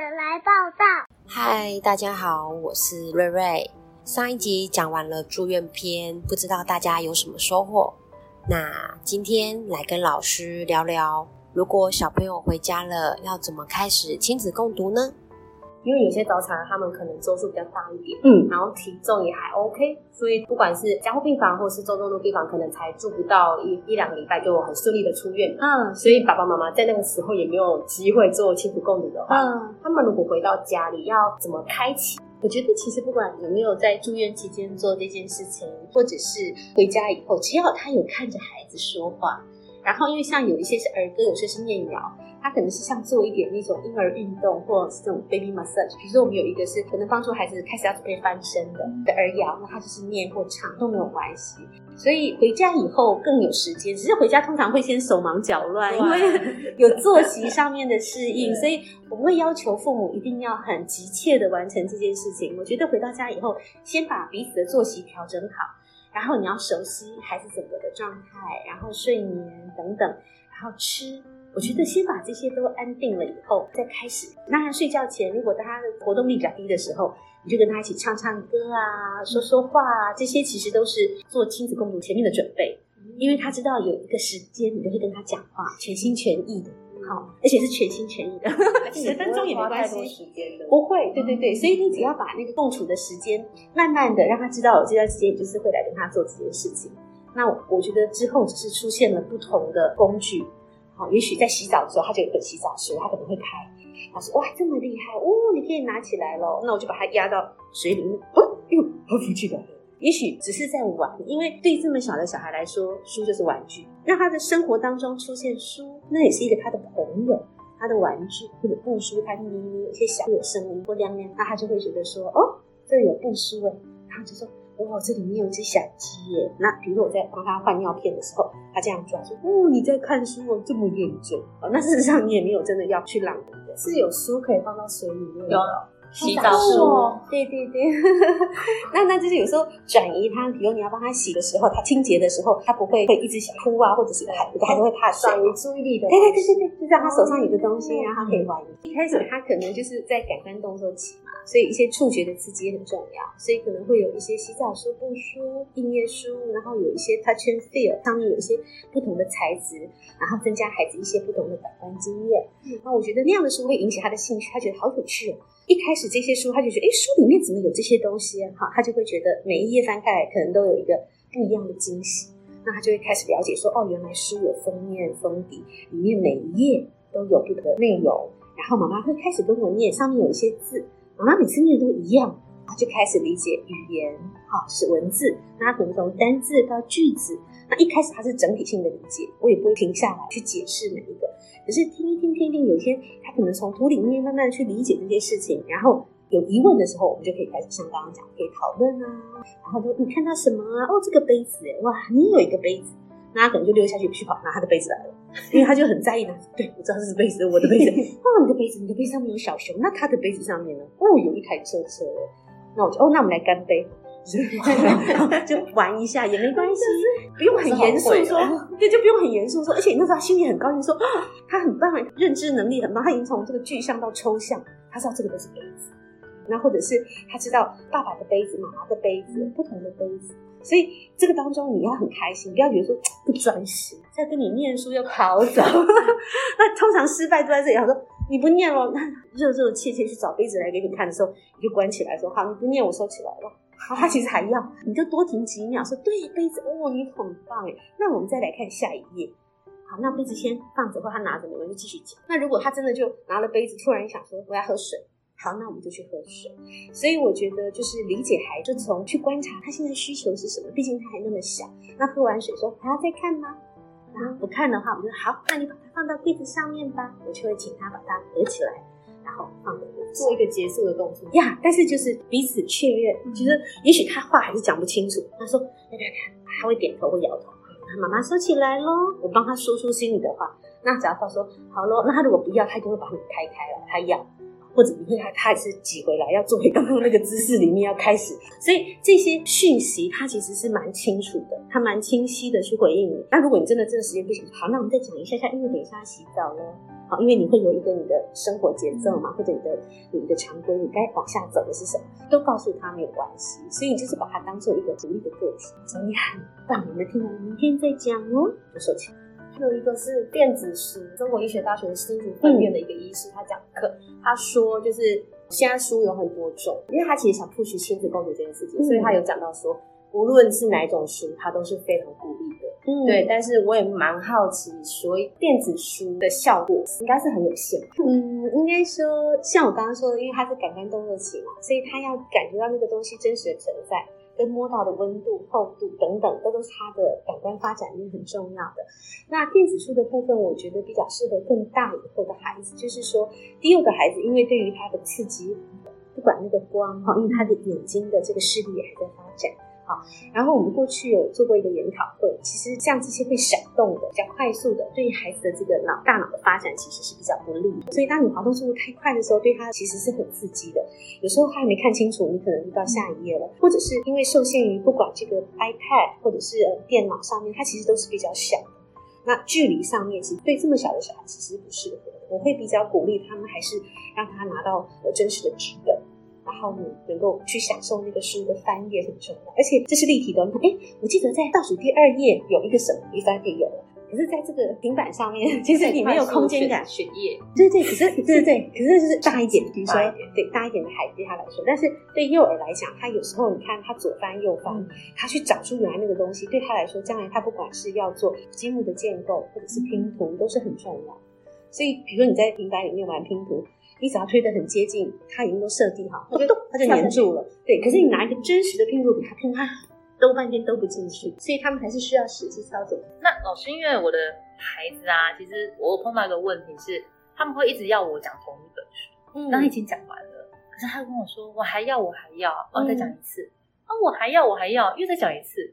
来报道。嗨，大家好，我是瑞瑞。上一集讲完了住院篇，不知道大家有什么收获？那今天来跟老师聊聊，如果小朋友回家了，要怎么开始亲子共读呢？因为有些早产，他们可能周数比较大一点，嗯，然后体重也还 OK，所以不管是加护病房或是中重度病房，可能才住不到一一两个礼拜就很顺利的出院，嗯，所以爸爸妈妈在那个时候也没有机会做亲子共读的话，嗯，他们如果回到家里要怎么开启？我觉得其实不管有没有在住院期间做这件事情，或者是回家以后，只要他有看着孩子说话，然后因为像有一些是儿歌，有些是念谣。他可能是像做一点那种婴儿运动，或者是这种 baby massage。比如说，我们有一个是可能帮助孩子开始要准备翻身的的儿谣，那他就是念或唱都没有关系。所以回家以后更有时间，只是回家通常会先手忙脚乱，因为 有作息上面的适应，所以我不会要求父母一定要很急切的完成这件事情。我觉得回到家以后，先把彼此的作息调整好，然后你要熟悉孩子整个的状态，然后睡眠等等，然后吃。我觉得先把这些都安定了以后，再开始。那他睡觉前，如果他的活动力比较低的时候，你就跟他一起唱唱歌啊，说说话啊，这些其实都是做亲子共读前面的准备。因为他知道有一个时间，你都会跟他讲话，全心全意的，好，而且是全心全意的，十分钟也没关系，时间的不会，对对对。所以你只要把那个共处的时间，慢慢的让他知道，我这段时间就是会来跟他做这件事情。那我觉得之后只是出现了不同的工具。好，也许在洗澡的时候，他就有一本洗澡书，他可能会开。他说：“哇，这么厉害哦，你可以拿起来咯。”那我就把它压到水里面。哦，哟，好有趣的。也许只是在玩，因为对这么小的小孩来说，书就是玩具。那他的生活当中出现书，那也是一个他的朋友，他的玩具或者布书，他捏捏有些小有声音或亮亮，那他就会觉得说：“哦，这里有布书诶。”然后就说。哇，这里面有一只小鸡耶！那比如说我在帮他换尿片的时候，他这样抓说：“哦，你在看书哦，这么认真哦。”那事实上你也没有真的要去朗读的，是有书可以放到水里面的。有。洗澡书，对对对，那那就是有时候转移他，比如你要帮他洗的时候，他清洁的时候，他不会会一直想哭啊，或者是还还是会怕转移注意力的。对对对对对，就让他手上有个东西，让他可以玩。一开始他可能就是在感官动作期嘛，所以一些触觉的刺激也很重要，所以可能会有一些洗澡书、布书、硬页书，然后有一些 touch and feel，上面有一些不同的材质，然后增加孩子一些不同的感官经验。那我觉得那样的书会引起他的兴趣，他觉得好有趣哦。一开始这些书，他就觉得，哎，书里面怎么有这些东西啊？哈，他就会觉得每一页翻开来，可能都有一个不一样的惊喜。那他就会开始了解说，哦，原来书有封面、封底，里面每一页都有不同的内容。然后妈妈会开始跟我念，上面有一些字，妈妈每次念都一样，他就开始理解语言，哈，是文字。那他可能从单字到句子，那一开始他是整体性的理解，我也不会停下来去解释每一个。可是听一听听一听，有一天他可能从图里面慢慢去理解这些事情，然后有疑问的时候，我们就可以开始像刚刚讲，可以讨论啊。然后说你看到什么啊？哦，这个杯子，哎，哇，你有一个杯子，那他可能就溜下去去跑拿他的杯子来了，因为他就很在意呢。对，我知道这是杯子，我的杯子。哦，你的杯子，你的杯子上面有小熊，那他的杯子上面呢？哦，有一台车车。那我就哦，那我们来干杯。就玩一下也没关系，不用很严肃说，对，就不用很严肃说。而且那时候他心里很高兴，说 他很棒，认知能力很棒，他已经从这个具象到抽象，他知道这个都是杯子。那或者是他知道爸爸的杯子、妈妈的杯子，不同的杯子。所以这个当中你要很开心，不要觉得说 不专心，在跟你念书又跑走。那通常失败都在这里。他说你不念了，那热热切切去找杯子来给你看的时候，你就关起来说好，你不念，我收起来了。好，他其实还要，你就多停几秒，说对杯子哦，你很棒哎。那我们再来看下一页。好，那杯子先放着，或他拿着，我们就继续讲。那如果他真的就拿了杯子，突然想说我要喝水，好，那我们就去喝水。所以我觉得就是理解孩子，就从去观察他现在需求是什么。毕竟他还那么小。那喝完水说还要再看吗？然后不看的话，我们就好，那你把它放到柜子上面吧。我就会请他把它合起来。然后放在做一个结束的动作呀，但是就是彼此确认，其实也许他话还是讲不清楚。他说：“要不要看？”他会点头或摇头。妈妈收起来喽，我帮他说出心里的话。那只要他说好喽，那他如果不要，他就会把你开开了。他要，或者你会他他也是挤回来，要做回刚刚那个姿势里面要开始。所以这些讯息他其实是蛮清楚的，他蛮清晰的去回应你。那如果你真的这个时间不行，好，那我们再讲一下下，因为等一下要洗澡了。好，因为你会有一个你的生活节奏嘛，或者你的你的常规，你该往下走的是什么，都告诉他没有关系。所以你就是把它当做一个独立的个体。所以你很棒，我们听完明天再讲哦。我收起来。还有一个是电子书，中国医学大学新竹分院的一个医师，他讲课，他说就是现在书有很多种，因为他其实想 push 亲子共读这件事情，所以他有讲到说，无论是哪一种书，他都是非常鼓励的。嗯，对。但是我也蛮好奇，所以电子书的效果应该是很有限。嗯，应该说像我刚刚说的，因为它是感官动作期嘛，所以他要感觉到那个东西真实的存在。跟摸到的温度、厚度等等，都都是它的感官发展里面很重要的。那电子书的部分，我觉得比较适合更大以后的孩子，就是说，第二个孩子，因为对于他的刺激，不管那个光哈，因为他的眼睛的这个视力也还在发展。好，然后我们过去有做过一个研讨会，其实像这些会闪动的、比较快速的，对于孩子的这个脑大脑的发展其实是比较不利的。所以当你滑动速度太快的时候，对他其实是很刺激的。有时候他还没看清楚，你可能就到下一页了，或者是因为受限于不管这个 iPad 或者是电脑上面，它其实都是比较小的。那距离上面其实对这么小的小孩其实不适合。我会比较鼓励他们，还是让他拿到真实的纸本。然后你能够去享受那个书的翻页很重要，而且这是立体的。哎，我记得在倒数第二页有一个什么，你翻页有了。可是在这个平板上面，其实你没有空间感。选页，对对，可是对对对，可是就是大一点，比如说对大一点的孩子对他来说，但是对幼儿来讲，他有时候你看他左翻右翻，他去找出原来那个东西，对他来说，将来他不管是要做积木的建构，或者是拼图，都是很重要。所以，比如说你在平板里面玩拼图。你只要推得很接近，它已经都设定好，它就它就黏住了。对，可是你拿一个真实的拼图给他拼，它兜半天兜不进去，所以他们还是需要实际操作。那老师，因为我的孩子啊，其实我碰到一个问题是，他们会一直要我讲同一本书，嗯，那已经讲完了，可是他跟我说，我还要，我还要，哦，再讲一次，啊、嗯，我还要，我还要，又再讲一次，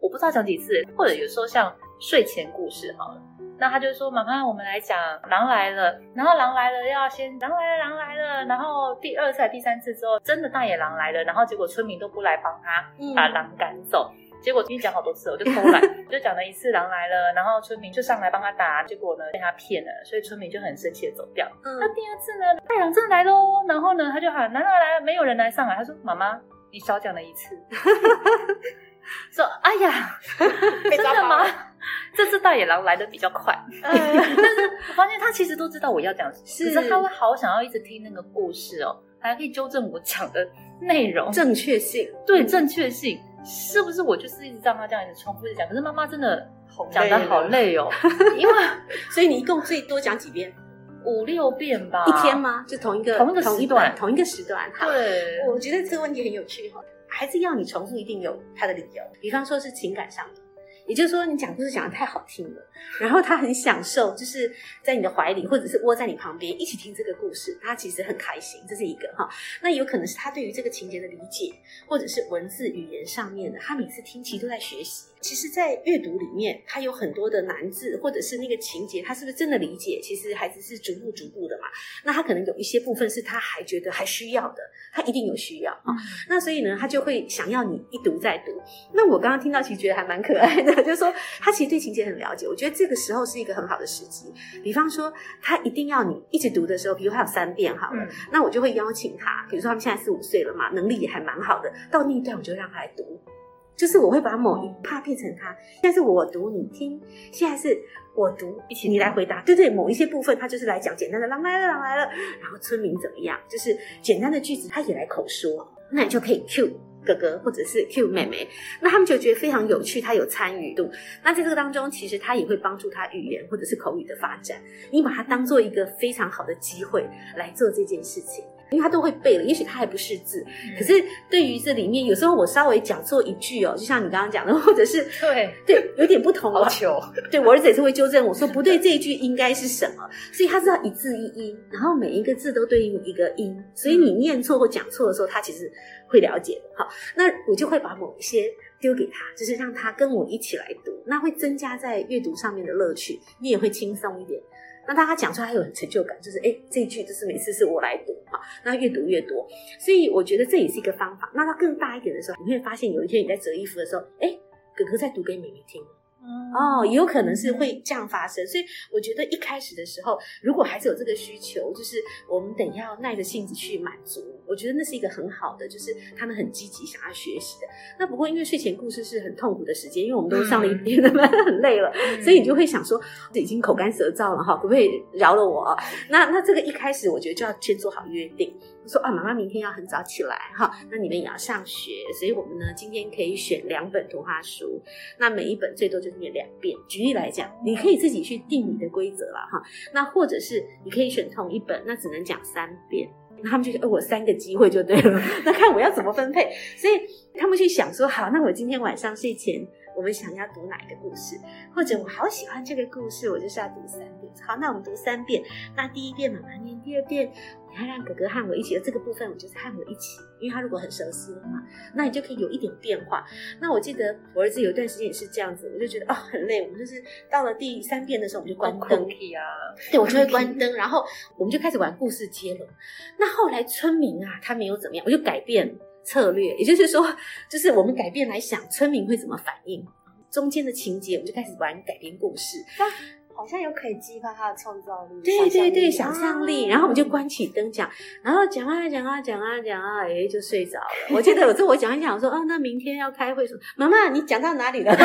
我不知道讲几次，或者有时候像睡前故事好了。那他就说：“妈妈，我们来讲狼来了，然后狼来了要先狼来了，狼来了，然后第二次、第三次之后，真的大野狼来了，然后结果村民都不来帮他把狼赶走，嗯、结果已经讲好多次，我就偷懒，就讲了一次狼来了，然后村民就上来帮他打，结果呢被他骗了，所以村民就很生气的走掉。嗯、那第二次呢，大野狼真的来喽，然后呢他就喊狼来了，来了，没有人来上来，他说妈妈，你少讲了一次，说哎呀，真的吗？”这次大野狼来的比较快，嗯、但是我发现他其实都知道我要讲什么，是可是他会好想要一直听那个故事哦，还可以纠正我讲的内容正确性，对正确性是不是？我就是一直让他这样子重复的讲，可是妈妈真的讲的好累哦，因为所以你一共最多讲几遍？五六遍吧？一天吗？就同一个同一个时段，同一个时段。对，我觉得这个问题很有趣哈，孩子要你重复一定有他的理由，比方说是情感上的。也就是说，你讲故事讲的太好听了，然后他很享受，就是在你的怀里，或者是窝在你旁边一起听这个故事，他其实很开心，这是一个哈。那有可能是他对于这个情节的理解，或者是文字语言上面的，他每次听其实都在学习。其实，在阅读里面，他有很多的难字，或者是那个情节，他是不是真的理解？其实孩子是逐步逐步的嘛。那他可能有一些部分是他还觉得还需要的，他一定有需要啊。嗯、那所以呢，他就会想要你一读再读。那我刚刚听到，其实觉得还蛮可爱的。就是说，他其实对情节很了解。我觉得这个时候是一个很好的时机。比方说，他一定要你一直读的时候，比如他有三遍好了，嗯、那我就会邀请他。比如说他们现在四五岁了嘛，能力也还蛮好的。到那一段，我就让他来读。就是我会把某一趴变成他。现在是我读你听，现在是我读一起你来回答。对对，某一些部分他就是来讲简单的“狼来了，狼来了”，然后村民怎么样，就是简单的句子他也来口说，那你就可以 cue。哥哥或者是 Q 妹妹，那他们就觉得非常有趣，他有参与度。那在这个当中，其实他也会帮助他语言或者是口语的发展。你把它当做一个非常好的机会来做这件事情。因为他都会背了，也许他还不识字，嗯、可是对于这里面，有时候我稍微讲错一句哦，就像你刚刚讲的，或者是对对，有点不同好糗。对，我儿子也是会纠正我说不对，这一句应该是什么？所以他知道一字一音，然后每一个字都对应一个音，所以你念错或讲错的时候，他其实会了解的。好，那我就会把某一些丢给他，就是让他跟我一起来读，那会增加在阅读上面的乐趣，你也会轻松一点。那大家讲出来，还有成就感，就是哎，这一句就是每次是我来读哈，那越读越多。所以我觉得这也是一个方法。那他更大一点的时候，你会发现有一天你在折衣服的时候，哎，哥哥在读给妹妹听。哦，也有可能是会这样发生，所以我觉得一开始的时候，如果孩子有这个需求，就是我们得要耐着性子去满足。我觉得那是一个很好的，就是他们很积极想要学习的。那不过因为睡前故事是很痛苦的时间，因为我们都上了一天的班，很累了，所以你就会想说，已经口干舌燥了哈，可不可以饶了我？那那这个一开始我觉得就要先做好约定。说啊，妈妈明天要很早起来哈，那你们也要上学，所以我们呢今天可以选两本图画书，那每一本最多就念两遍。举例来讲，你可以自己去定你的规则了哈，那或者是你可以选同一本，那只能讲三遍，那他们就说，呃，我三个机会就对了，那看我要怎么分配，所以他们去想说，好，那我今天晚上睡前我们想要读哪一个故事，或者我好喜欢这个故事，我就是要读三遍。好，那我们读三遍，那第一遍妈妈念，第二遍。你要让哥哥和我一起，而这个部分我就是和我一起，因为他如果很熟悉的话，那你就可以有一点变化。那我记得我儿子有一段时间也是这样子，我就觉得啊、哦、很累，我们就是到了第三遍的时候，我们就关灯啊，对，我就会 关灯，然后我们就开始玩故事接龙。那后来村民啊，他没有怎么样，我就改变策略，也就是说，就是我们改变来想村民会怎么反应，中间的情节我们就开始玩改编故事。好像有可以激发他的创造力，对对对，想象力。然后我们就关起灯讲，然后讲啊讲啊讲啊讲啊，哎，就睡着了。我记得有次我讲一讲，说哦，那明天要开会，说妈妈，你讲到哪里了？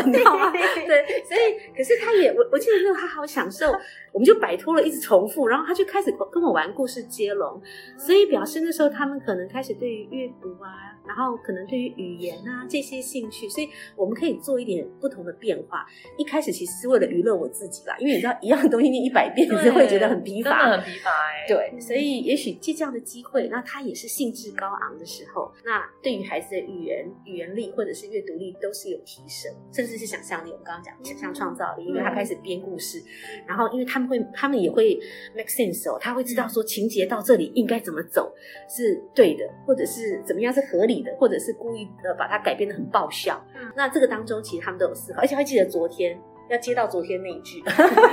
你知道吗？对，所以可是他也我我记得那个他好享受，我们就摆脱了一直重复，然后他就开始跟我玩故事接龙，所以表示那时候他们可能开始对于阅读啊。然后可能对于语言啊这些兴趣，所以我们可以做一点不同的变化。一开始其实是为了娱乐我自己啦，因为你知道一样东西念一百遍，你是会觉得很疲乏，很疲乏哎。对，所以也许借这样的机会，那他也是兴致高昂的时候，那对于孩子的语言语言力或者是阅读力都是有提升，甚至是想象力。我们刚刚讲想象创造力，因为他开始编故事，然后因为他们会，他们也会 make sense 哦，他会知道说情节到这里应该怎么走是对的，或者是怎么样是合理。的，或者是故意的把它改编得很爆笑，嗯，那这个当中其实他们都有思考，而且会记得昨天要接到昨天那一句，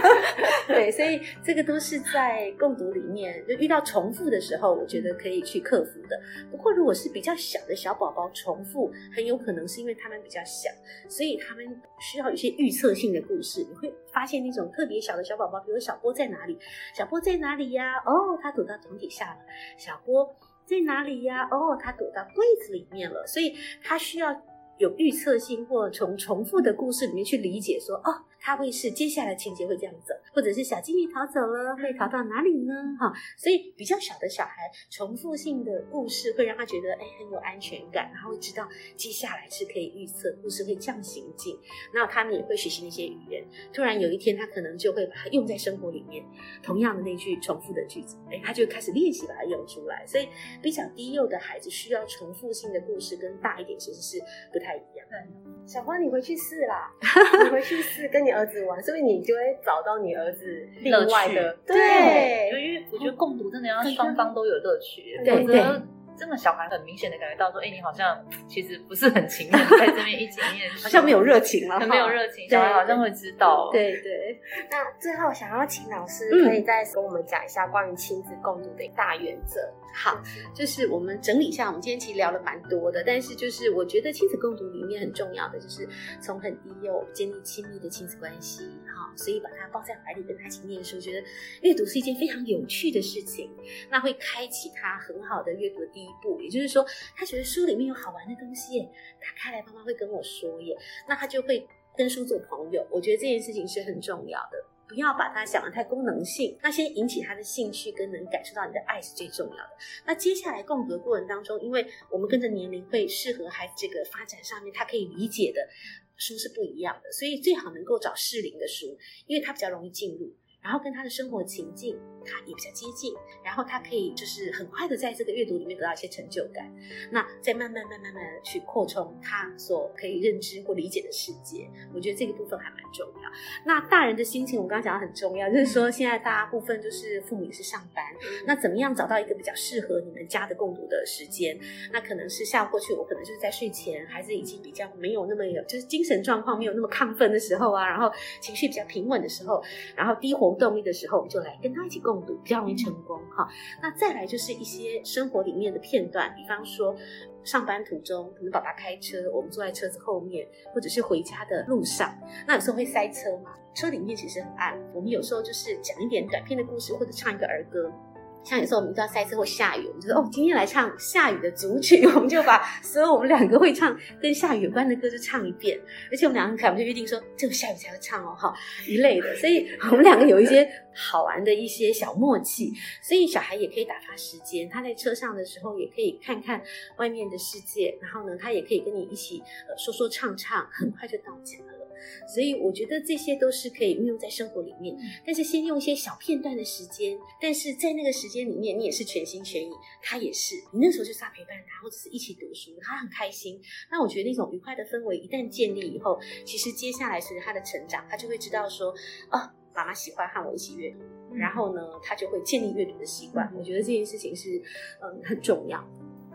对，所以这个都是在共读里面就遇到重复的时候，我觉得可以去克服的。不过如果是比较小的小宝宝重复，很有可能是因为他们比较小，所以他们需要一些预测性的故事。你会发现那种特别小的小宝宝，比如小波在哪里？小波在哪里呀？哦，他躲到床底下了。小波。在哪里呀？哦，他躲到柜子里面了，所以他需要有预测性，或从重复的故事里面去理解说，哦。他会是接下来情节会这样走，或者是小金鱼逃走了，会逃到哪里呢？哈，所以比较小的小孩，重复性的故事会让他觉得哎很有安全感，然后会知道接下来是可以预测故事会这样行进。那他们也会学习那些语言。突然有一天，他可能就会把它用在生活里面，同样的那句重复的句子，哎，他就开始练习把它用出来。所以比较低幼的孩子需要重复性的故事，跟大一点其实是不太一样。嗯，小花，你回去试啦，你回去试跟你。儿子玩，所以你就会找到你儿子另外的乐趣。对，因为我觉得共读真的要双方都有乐趣。对对。真的小孩很明显的感觉到说，哎、欸，你好像 其实不是很情愿在这边一起念，好像没有热情了，很没有热情，小孩好像会知道。对对，对。那最后想要请老师可以再跟我们讲一下关于亲子共读的大原则。好，就是我们整理一下，我们今天其实聊了蛮多的，但是就是我觉得亲子共读里面很重要的就是从很低幼建立亲密的亲子关系，所以把他抱在怀里跟他一起念书，觉得阅读是一件非常有趣的事情，那会开启他很好的阅读的第一。一步，也就是说，他觉得书里面有好玩的东西耶，打开来，妈妈会跟我说耶，那他就会跟书做朋友。我觉得这件事情是很重要的，不要把它想得太功能性。那先引起他的兴趣，跟能感受到你的爱是最重要的。那接下来共读的过程当中，因为我们跟着年龄会适合孩子这个发展上面，他可以理解的书是不一样的，所以最好能够找适龄的书，因为他比较容易进入。然后跟他的生活情境，他也比较接近，然后他可以就是很快的在这个阅读里面得到一些成就感，那再慢慢慢慢慢的去扩充他所可以认知或理解的世界，我觉得这个部分还蛮重要。那大人的心情，我刚刚讲的很重要，就是说现在大部分就是父母也是上班，那怎么样找到一个比较适合你们家的共读的时间？那可能是下午过去，我可能就是在睡前，孩子已经比较没有那么有，就是精神状况没有那么亢奋的时候啊，然后情绪比较平稳的时候，然后低活动力的时候，我们就来跟他一起共读，比较容易成功哈。那再来就是一些生活里面的片段，比方说上班途中，可能爸爸开车，我们坐在车子后面，或者是回家的路上，那有时候会塞车嘛，车里面其实很暗，我们有时候就是讲一点短片的故事，或者唱一个儿歌。像有时候我们遇到塞车或下雨，我们就说哦，今天来唱下雨的组曲，我们就把所有我们两个会唱跟下雨有关的歌就唱一遍。而且我们两个很可爱，我们就约定说，只有下雨才会唱哦，哈一类的。所以我们两个有一些好玩的一些小默契，所以小孩也可以打发时间。他在车上的时候也可以看看外面的世界，然后呢，他也可以跟你一起呃说说唱唱，很快就到家。所以我觉得这些都是可以运用在生活里面，但是先用一些小片段的时间，但是在那个时间里面，你也是全心全意，他也是，你那时候就是要陪伴他，或者是一起读书，他很开心。那我觉得那种愉快的氛围一旦建立以后，其实接下来随着他的成长，他就会知道说，哦，妈妈喜欢和我一起阅读，然后呢，他就会建立阅读的习惯。我觉得这件事情是嗯很重要，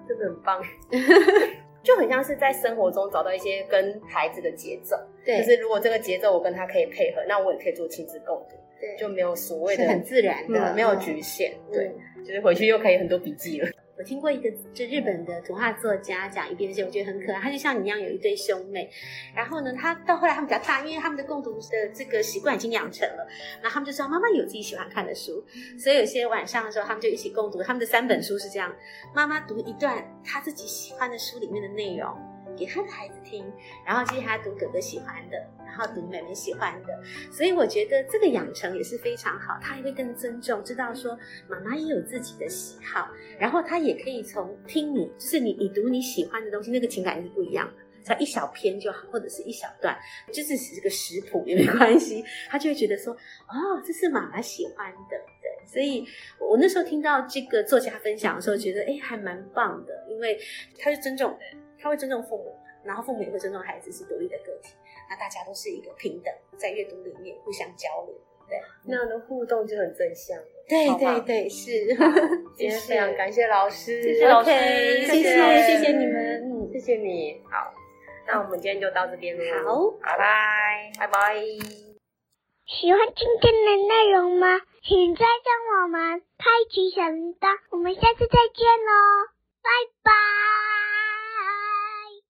真的很棒。就很像是在生活中找到一些跟孩子的节奏，对，就是如果这个节奏我跟他可以配合，那我也可以做亲子共读，对，就没有所谓的很自然的，嗯、没有局限，嗯、对，就是回去又可以很多笔记了。我听过一个就日本的童话作家讲一遍这些，我觉得很可爱。他就像你一样有一对兄妹，然后呢，他到后来他们比较大，因为他们的共读的这个习惯已经养成了，然后他们就知道妈妈有自己喜欢看的书，所以有些晚上的时候，他们就一起共读。他们的三本书是这样：妈妈读一段她自己喜欢的书里面的内容给他的孩子听，然后接下来读哥哥喜欢的。然后读妹妹喜欢的，所以我觉得这个养成也是非常好。他也会更尊重，知道说妈妈也有自己的喜好，然后他也可以从听你，就是你你读你喜欢的东西，那个情感是不一样的。只要一小篇就好，或者是一小段，就是是个食谱也没关系。他就会觉得说，哦，这是妈妈喜欢的，对。所以我那时候听到这个作家分享的时候，觉得哎，还蛮棒的，因为他是尊重的，他会尊重父母，然后父母也会尊重孩子是独立的个体。那大家都是一个平等，在阅读里面互相交流，对，那样的互动就很正向。对对对，是。今天非常感谢老师，谢谢老师，谢谢谢谢你们，嗯，谢谢你。好，那我们今天就到这边了。好，拜拜，拜拜。喜欢今天的内容吗？请再将我们开启小铃铛，我们下次再见喽，拜拜。